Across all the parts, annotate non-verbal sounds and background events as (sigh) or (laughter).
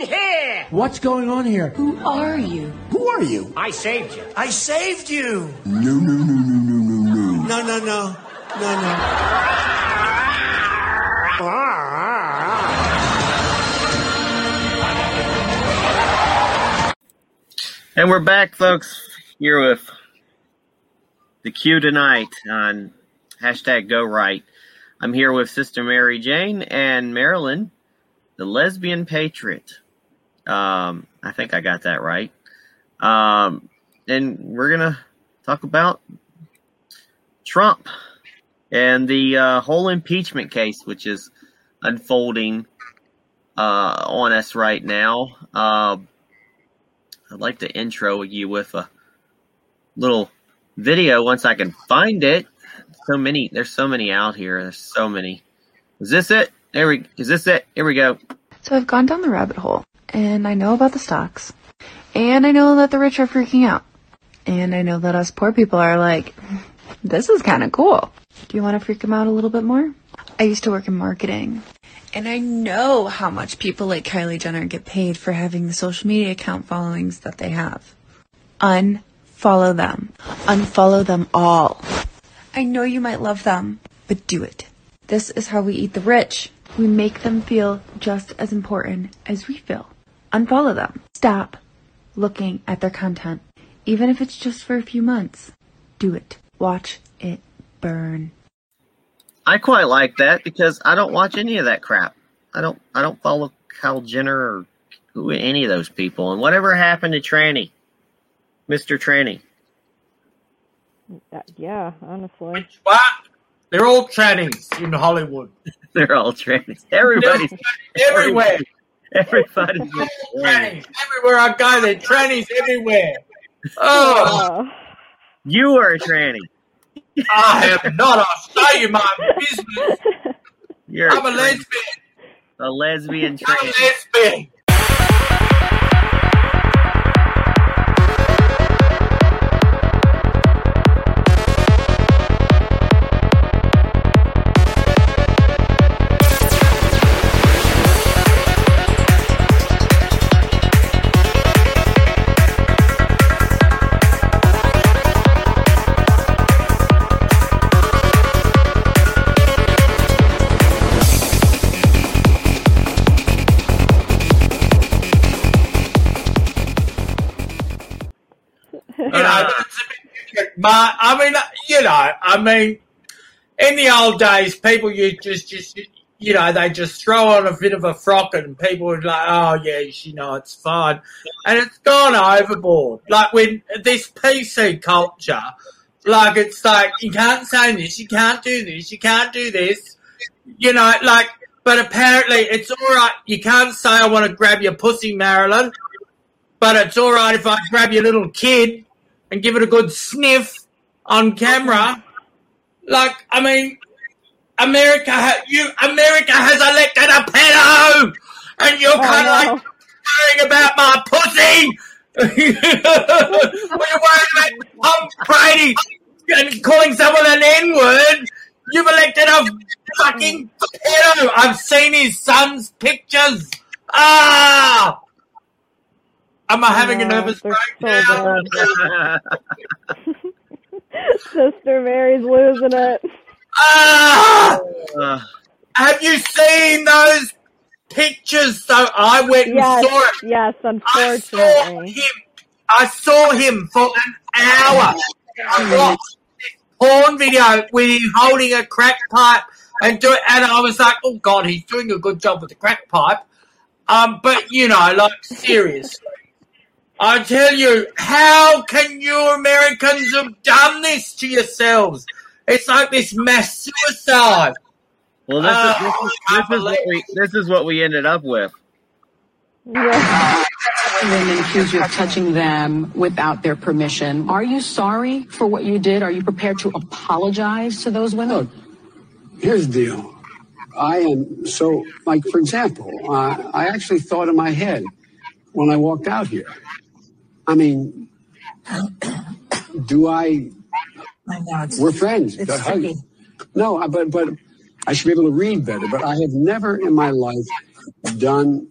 here? What's going on here? Who are you? Who are you? I saved you. I saved you. No, no, no, no, no, no, no. No, no, no. No, no. And we're back, folks, here with the Q tonight on hashtag Go Right. I'm here with Sister Mary Jane and Marilyn, the lesbian patriot. Um, I think I got that right. Um, and we're gonna talk about Trump and the uh, whole impeachment case, which is unfolding uh, on us right now. Uh, I'd like to intro you with a little video once I can find it. So many, there's so many out here. There's so many. Is this it? There we. Is this it? Here we go. So I've gone down the rabbit hole, and I know about the stocks, and I know that the rich are freaking out, and I know that us poor people are like, this is kind of cool. Do you want to freak them out a little bit more? I used to work in marketing, and I know how much people like Kylie Jenner get paid for having the social media account followings that they have. Unfollow them. Unfollow them all. I know you might love them, but do it. This is how we eat the rich. We make them feel just as important as we feel. Unfollow them. Stop looking at their content. Even if it's just for a few months. Do it. Watch it burn. I quite like that because I don't watch any of that crap. I don't. I don't follow Kyle Jenner or who, any of those people. And whatever happened to Tranny, Mister Tranny? Uh, yeah, honestly. What? They're all trannies in Hollywood. (laughs) They're all trannies. Everybody's everywhere. Everybody's trannies. Everywhere I go, they're trannies everywhere. Oh, (laughs) You are a tranny. I am not. I'll show you my business. You're I'm a tranny. lesbian. A lesbian I'm a tranny. lesbian. But I mean, uh, you know, I mean, in the old days, people you just, just, you know, they just throw on a bit of a frock and people would like, oh yeah, you know, it's fine, and it's gone overboard. Like when this PC culture, like it's like you can't say this, you can't do this, you can't do this, you know, like. But apparently, it's all right. You can't say I want to grab your pussy, Marilyn. But it's all right if I grab your little kid and give it a good sniff on camera. Like, I mean, America, ha- you, America has elected a pedo, and you're kind of like worrying about my pussy. (laughs) you're worried about Tom Brady and calling someone an N word, you've elected a fucking pedo. I've seen his son's pictures. Ah. Am I having a nervous breakdown? (laughs) Sister Mary's losing it. Ah! Have you seen those pictures? So I went and yes, saw it. Yes, unfortunately. I saw him, I saw him for an hour. I hmm. watched porn video with him holding a crack pipe and do it, and I was like, oh god, he's doing a good job with the crack pipe. Um, but you know, like (laughs) seriously, I tell you, how can you Americans have done this to yourselves? It's like this mass suicide. Well, this, Uh, is, this, is, this, is what we, this is what we ended up with. Yeah. women accuse you of touching them without their permission. Are you sorry for what you did? Are you prepared to apologize to those women? Look, Here's the deal. I am so, like, for example, uh, I actually thought in my head when I walked out here. I mean, do I? I know it's, We're friends. It's I hug- tricky. No, I- but but I should be able to read better. But I have never in my life done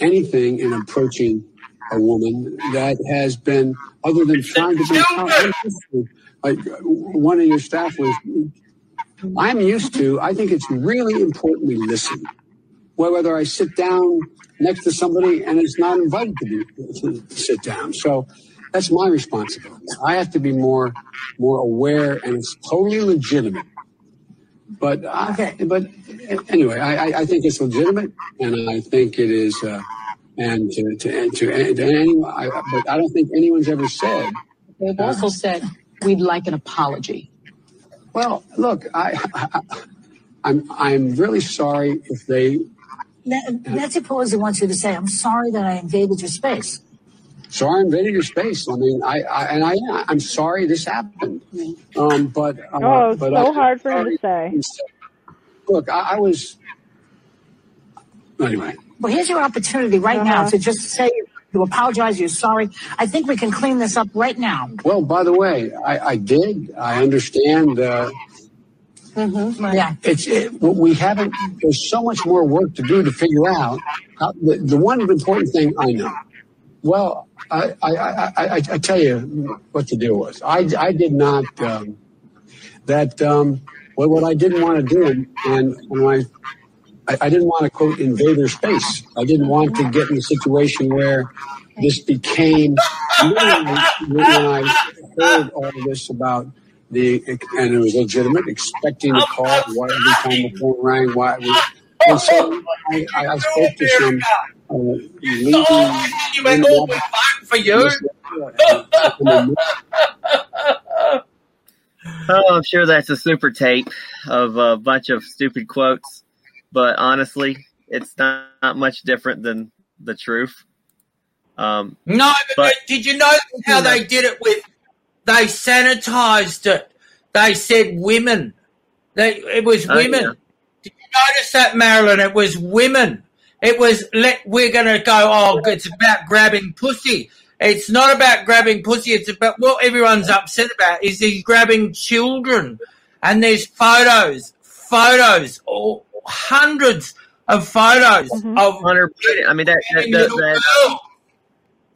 anything in approaching a woman that has been other than trying to be like one of your staff was. I'm used to. I think it's really important we listen. Whether I sit down next to somebody and it's not invited to be to sit down, so that's my responsibility. I have to be more more aware, and it's totally legitimate. But I, but anyway, I, I- I think it's legitimate, and I think it is. Uh, and to to to, to anyone, I, but I don't think anyone's ever said. They've also said we'd like an apology. Well, look, I, I (laughs) I'm I'm really sorry if they Nancy Pelosi wants you to say, "I'm sorry that I invaded your space." sorry I invaded your space. I mean, I, I and I I'm sorry this happened. Um, but uh, Oh, it's but so I, hard for him to say. look, I, I was anyway. Well, here's your opportunity right now Uh-huh. to just say you apologize, you're sorry. I think we can clean this up right now. Well, by the way, I, I did. I understand. Uh, Yeah. it's it, we haven't. There's so much more work to do to figure out. How, the, the one important thing I know. Well, I I, I, I I tell you what the deal was. I I did not. Um, that um, well, what I didn't want to do, and, and when I I, I didn't want to quote invader space. I didn't want to get in a situation where this became when I heard all this about the and it was legitimate, expecting a call why every time the phone rang, why and so I, I, I spoke to some uh, leading You went, we're fighting for you. (laughs) Oh, I'm sure that's a super tape of a bunch of stupid quotes, but honestly, it's not, not much different than the truth. Um, No, but, But- did you know how they did it with? They sanitized it. They said women. They it was Oh, women. yeah. Did you notice that, Marilyn? It was women. It was let. We're gonna go. Oh, it's about grabbing pussy. It's not about grabbing pussy. It's about what everyone's upset about is he's grabbing children, and there's photos, photos, oh, hundreds of photos mm-hmm. of Hunter Biden. I mean, that, that, that, little that girls.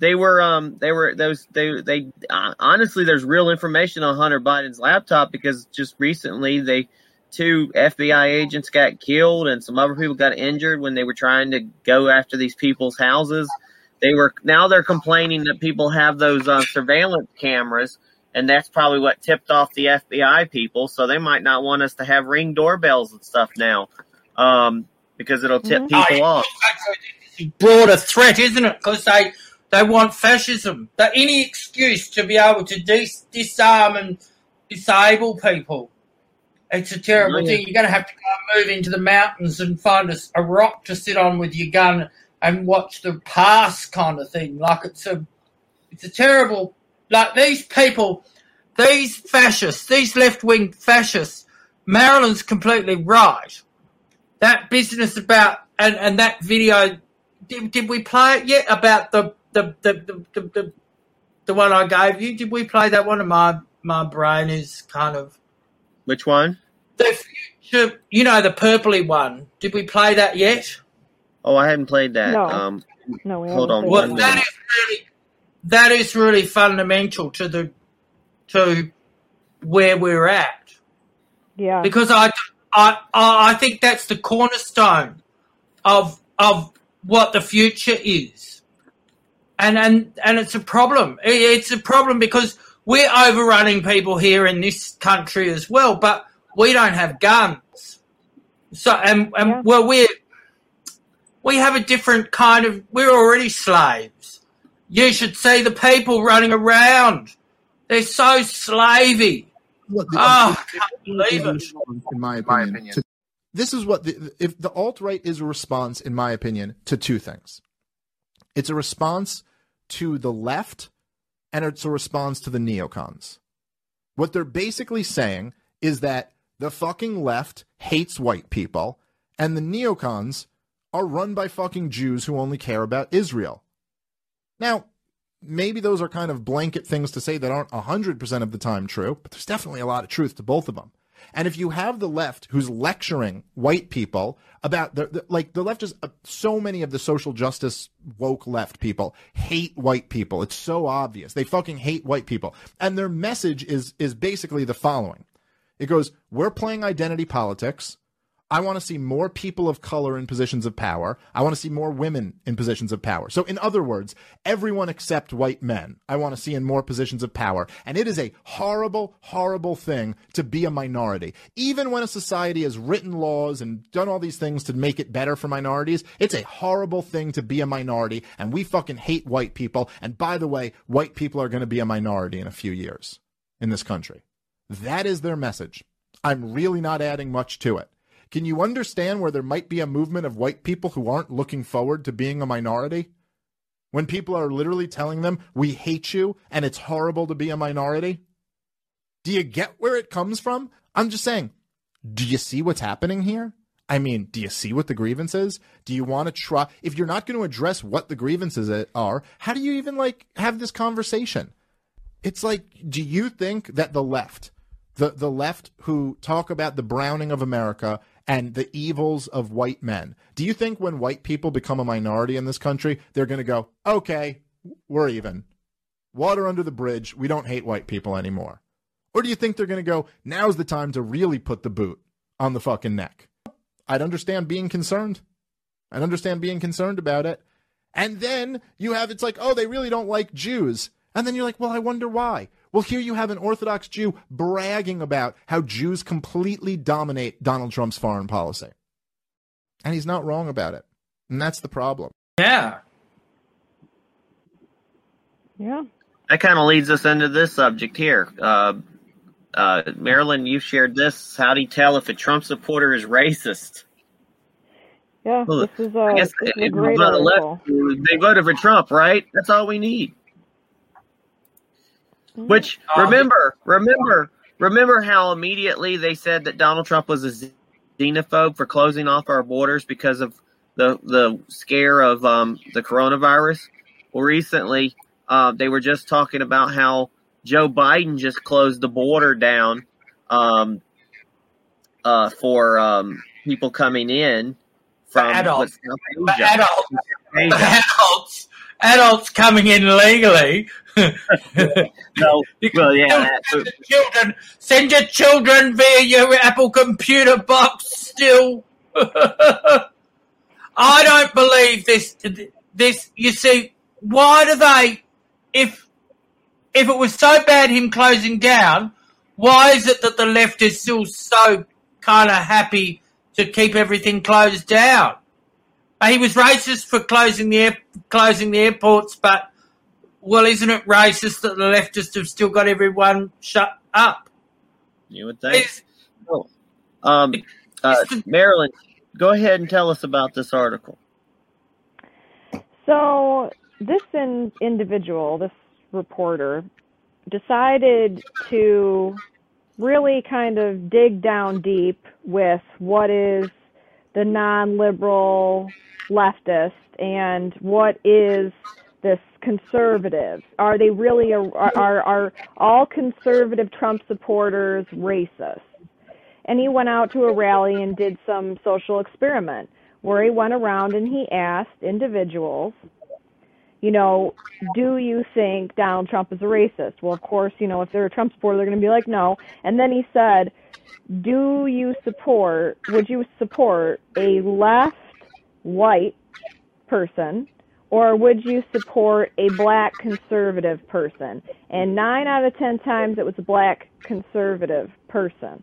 They were um they were those they they uh, honestly there's real information on Hunter Biden's laptop because just recently they two FBI agents got killed and some other people got injured when they were trying to go after these people's houses. They were now they're complaining that people have those uh, surveillance cameras and that's probably what tipped off the FBI people. So they might not want us to have ring doorbells and stuff now um, because it'll tip Mhm. people off. it's a broader threat, isn't it? Because they they want fascism. That any excuse to be able to dis- disarm and disable people. It's a terrible Yeah. thing. You're going to have to go and move into the mountains and find a rock to sit on with your gun and watch the pass kind of thing. Like it's a it's a terrible like these people, these fascists, these left wing fascists. Marilyn's completely right that business about and and that video did, did we play it yet about the the the, the, the, the the one I gave you did we play that one of my my brain is kind of Which one? the future you know the purpley one did we play that yet Oh, I hadn't played that. No. Um, No, we hold on played well one that minute. is really that is really fundamental to the to where we're at Yeah. because I, I, I I think that's the cornerstone of of what the future is. And and and it's a problem. It- It's a problem because we're overrunning people here in this country as well, but we don't have guns. So and and well we're we have a different kind of we're already slaves. You should see the people running around. They're so slavey. Look, the- Oh, I can't believe it. in my opinion. to- this is what the, if the alt right is a response, in my opinion, to two things. It's a response to the left, and it's a response to the neocons. What they're basically saying is that the fucking left hates white people, and the neocons are run by fucking Jews who only care about Israel. Now, maybe those are kind of blanket things to say that aren't 100% of the time true, but there's definitely a lot of truth to both of them. And if you have the left who's lecturing white people about the, the like the left is uh, so many of the social justice woke left people hate white people. It's so obvious. They fucking hate white people. And their message is is basically the following. It goes, "We're playing identity politics. I want to see more people of color in positions of power. I want to see more women in positions of power. So, in other words, everyone except white men, I want to see in more positions of power. And it is a horrible, horrible thing to be a minority. Even when a society has written laws and done all these things to make it better for minorities, it's a horrible thing to be a minority. And we fucking hate white people. And by the way, white people are going to be a minority in a few years in this country. That is their message. I'm really not adding much to it. Can you understand where there might be a movement of white people who aren't looking forward to being a minority? When people are literally telling them, we hate you and it's horrible to be a minority? Do you get where it comes from? I'm just saying, do you see what's happening here? I mean, do you see what the grievance is? Do you want to try? If you're not going to address what the grievances are, how do you even like have this conversation? It's like, do you think that the left, the the left who talk about the browning of America and the evils of white men, do you think when white people become a minority in this country, they're going to go, okay, we're even, water under the bridge, we don't hate white people anymore, or do you think they're going to go, now's the time to really put the boot on the fucking neck? I'd understand being concerned. I'd understand being concerned about it. And then you have it's like, oh, they really don't like Jews. And then you're like, well, I wonder why. Well, here you have an Orthodox Jew bragging about how Jews completely dominate Donald Trump's foreign policy. And he's not wrong about it. And that's the problem. Yeah. Yeah. That kind of leads us into this subject here. Uh, uh, Marilyn, you shared this. How do you tell if a Trump supporter is racist? Yeah, Well, this is a, I guess this is a great you vote left, article. they voted for Trump, right? That's all we need. Which remember, remember, remember how immediately they said that Donald Trump was a xenophobe for closing off our borders because of the the scare of um, the coronavirus. Well, recently uh, they were just talking about how Joe Biden just closed the border down um, uh, for um, people coming in from adults. South Asia. adults, Asia. adults, adults coming in legally. (laughs) no, well, yeah, your children, send your children via your Apple computer box. Still, (laughs) I don't believe this. This, you see, why do they? If if it was so bad him closing down, why is it that the left is still so kind of happy to keep everything closed down? Uh, He was racist for closing the air, closing the airports, but well, isn't it racist that the leftists have still got everyone shut up? You would think. Cool. Um, uh, Marilyn, go ahead and tell us about this article. So this in, individual, this reporter, decided to really kind of dig down deep with what is the non-liberal leftist and what is this conservative. Are they really a, are, are all conservative Trump supporters racist? And he went out to a rally and did some social experiment where he went around and he asked individuals, you know, do you think Donald Trump is a racist? Well, of course, you know, if they're a Trump supporter, they're going to be like, no. And then he said, do you support, would you support a left, white person or would you support a black conservative person? And nine out of ten times it was a black conservative person.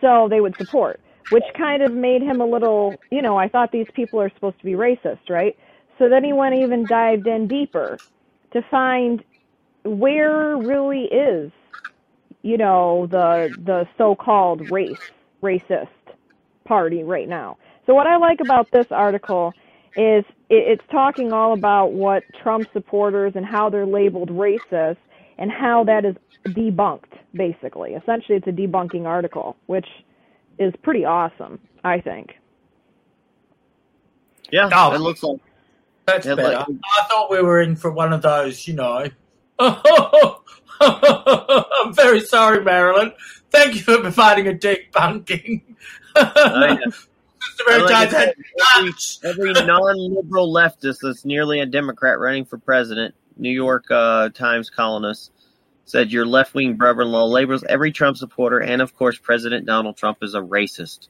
So they would support, which kind of made him a little, you know, I thought these people are supposed to be racist, right? So then he went even dived in deeper to find where really is, you know, the the so-called race racist party right now. So what I like about this article is it, it's talking all about what Trump supporters and how they're labeled racist and how that is debunked, basically. Essentially, it's a debunking article, which is pretty awesome, I think. Yeah, Oh. it looks like That's Yeah, better. like- I thought we were in for one of those, you know. (laughs) I'm very sorry, Marilyn. Thank you for providing a debunking. I know. Like said, every, every (laughs) non-liberal leftist that's nearly a Democrat running for president, New York uh, Times columnist, said your left-wing brother-in-law labels every Trump supporter and, of course, President Donald Trump as a racist.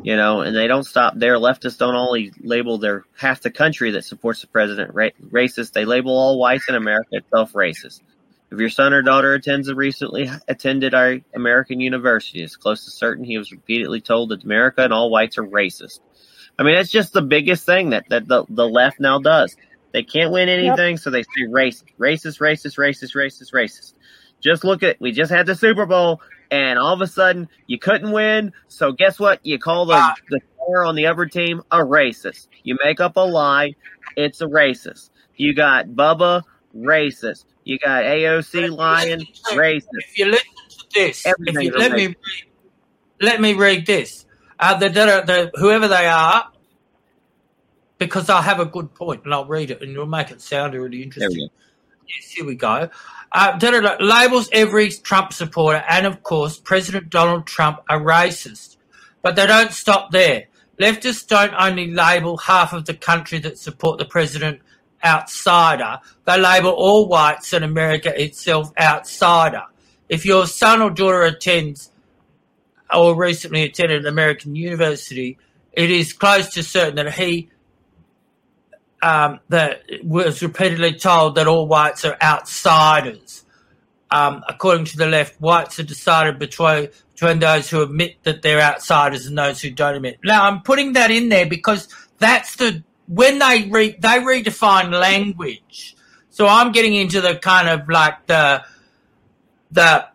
You know, and they don't stop there. Leftists don't only label their half the country that supports the president ra- racist; they label all whites in America itself racist. If your son or daughter attends a recently attended our American university, it's close to certain he was repeatedly told that America and all whites are racist. I mean, that's just the biggest thing that, that the, the left now does. They can't win anything, so they say racist, racist, racist, racist, racist, racist. Just look at, we just had the Super Bowl, and all of a sudden you couldn't win, so guess what? You call the, ah. the player on the other team a racist. You make up a lie, it's a racist. You got Bubba, racist. You got AOC lying, racist. if you listen to this, if you, let me racist. let me read this. Uh, the, the, the, whoever they are, because I have a good point, and I'll read it, and it'll make it sound really interesting. Yes, here we go. Uh, labels every Trump supporter and, of course, President Donald Trump a racist. But they don't stop there. Leftists don't only label half of the country that support the president outsider, they label all whites in America itself outsider. If your son or daughter attends or recently attended an American university, it is close to certain that he um, that was repeatedly told that all whites are outsiders. Um, according to the left, whites are decided between between those who admit that they're outsiders and those who don't admit. Now, I'm putting that in there because that's the when they re, they redefine language. So I'm getting into the kind of like the the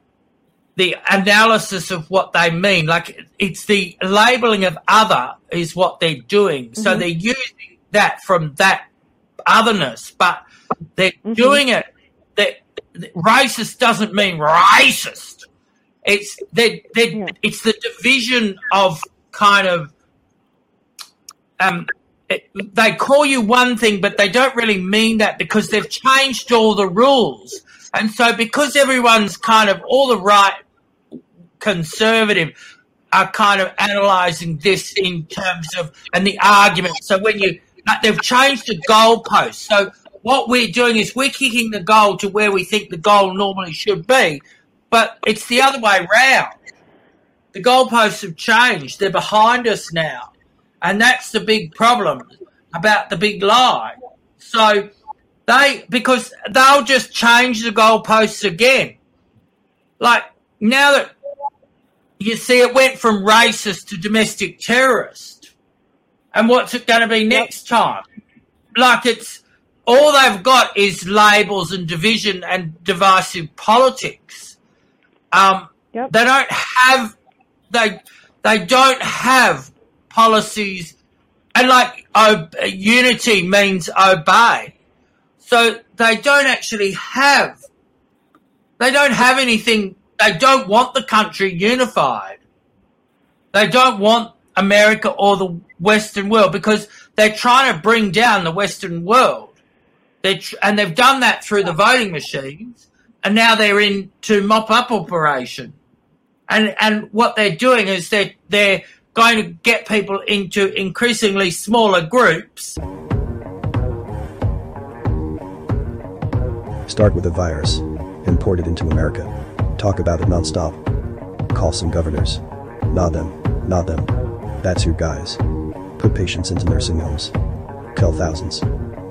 the analysis of what they mean. Like it's the labeling of other is what they're doing. So Mhm. they're using that from that otherness, but they're doing it. That racist doesn't mean racist. It's they they it's the division of kind of um. They call you one thing, but they don't really mean that because they've changed all the rules. And so, because everyone's kind of all the right conservative are kind of analysing this in terms of and the argument. So when you they've changed the goalpost. So what we're doing is we're kicking the goal to where we think the goal normally should be, but it's the other way round. The goalposts have changed. They're behind us now. And that's the big problem about the big lie. So they, because they'll just change the goalposts again. Like now that you see it went from racist to domestic terrorist. And what's it going to be next time? Like it's all they've got is labels and division and divisive politics. Um, They don't have they they don't have policies, and like unity means obey. So they don't actually have they don't have anything. They don't want the country unified. They don't want America or the Western world because they're trying to bring down the Western world. They tr- and they've done that through the voting machines, and now they're into mop up operation. And and what they're doing is they they're going to get people into increasingly smaller groups. Start with a virus, import it into America. Talk about it nonstop. Call some governors. Nod them, nod them. That's your guys. Put patients into nursing homes. Kill thousands.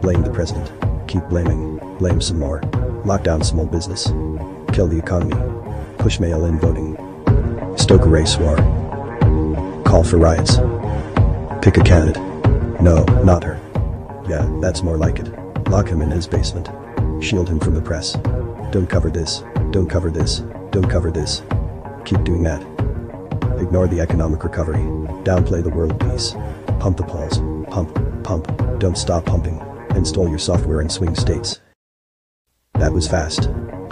Blame the president. Keep blaming. Blame some more. Lock down small business. Kill the economy. Push mail in voting. Stoke a race war. Call for riots. Pick a candidate. No, not her. Yeah, that's more like it. Lock him in his basement. Shield him from the press. Don't cover this. Don't cover this. Don't cover this. Keep doing that. Ignore the economic recovery. Downplay the world peace. Pump the polls. Pump, pump. Don't stop pumping. Install your software in swing states. That was fast.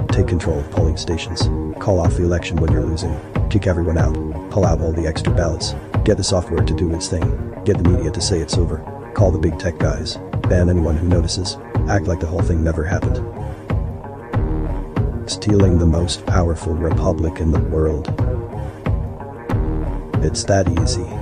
Take control of polling stations. Call off the election when you're losing. Kick everyone out. Pull out all the extra ballots. Get the software to do its thing. Get the media to say it's over. Call the big tech guys. Ban anyone who notices. Act like the whole thing never happened. Stealing the most powerful republic in the world. It's that easy.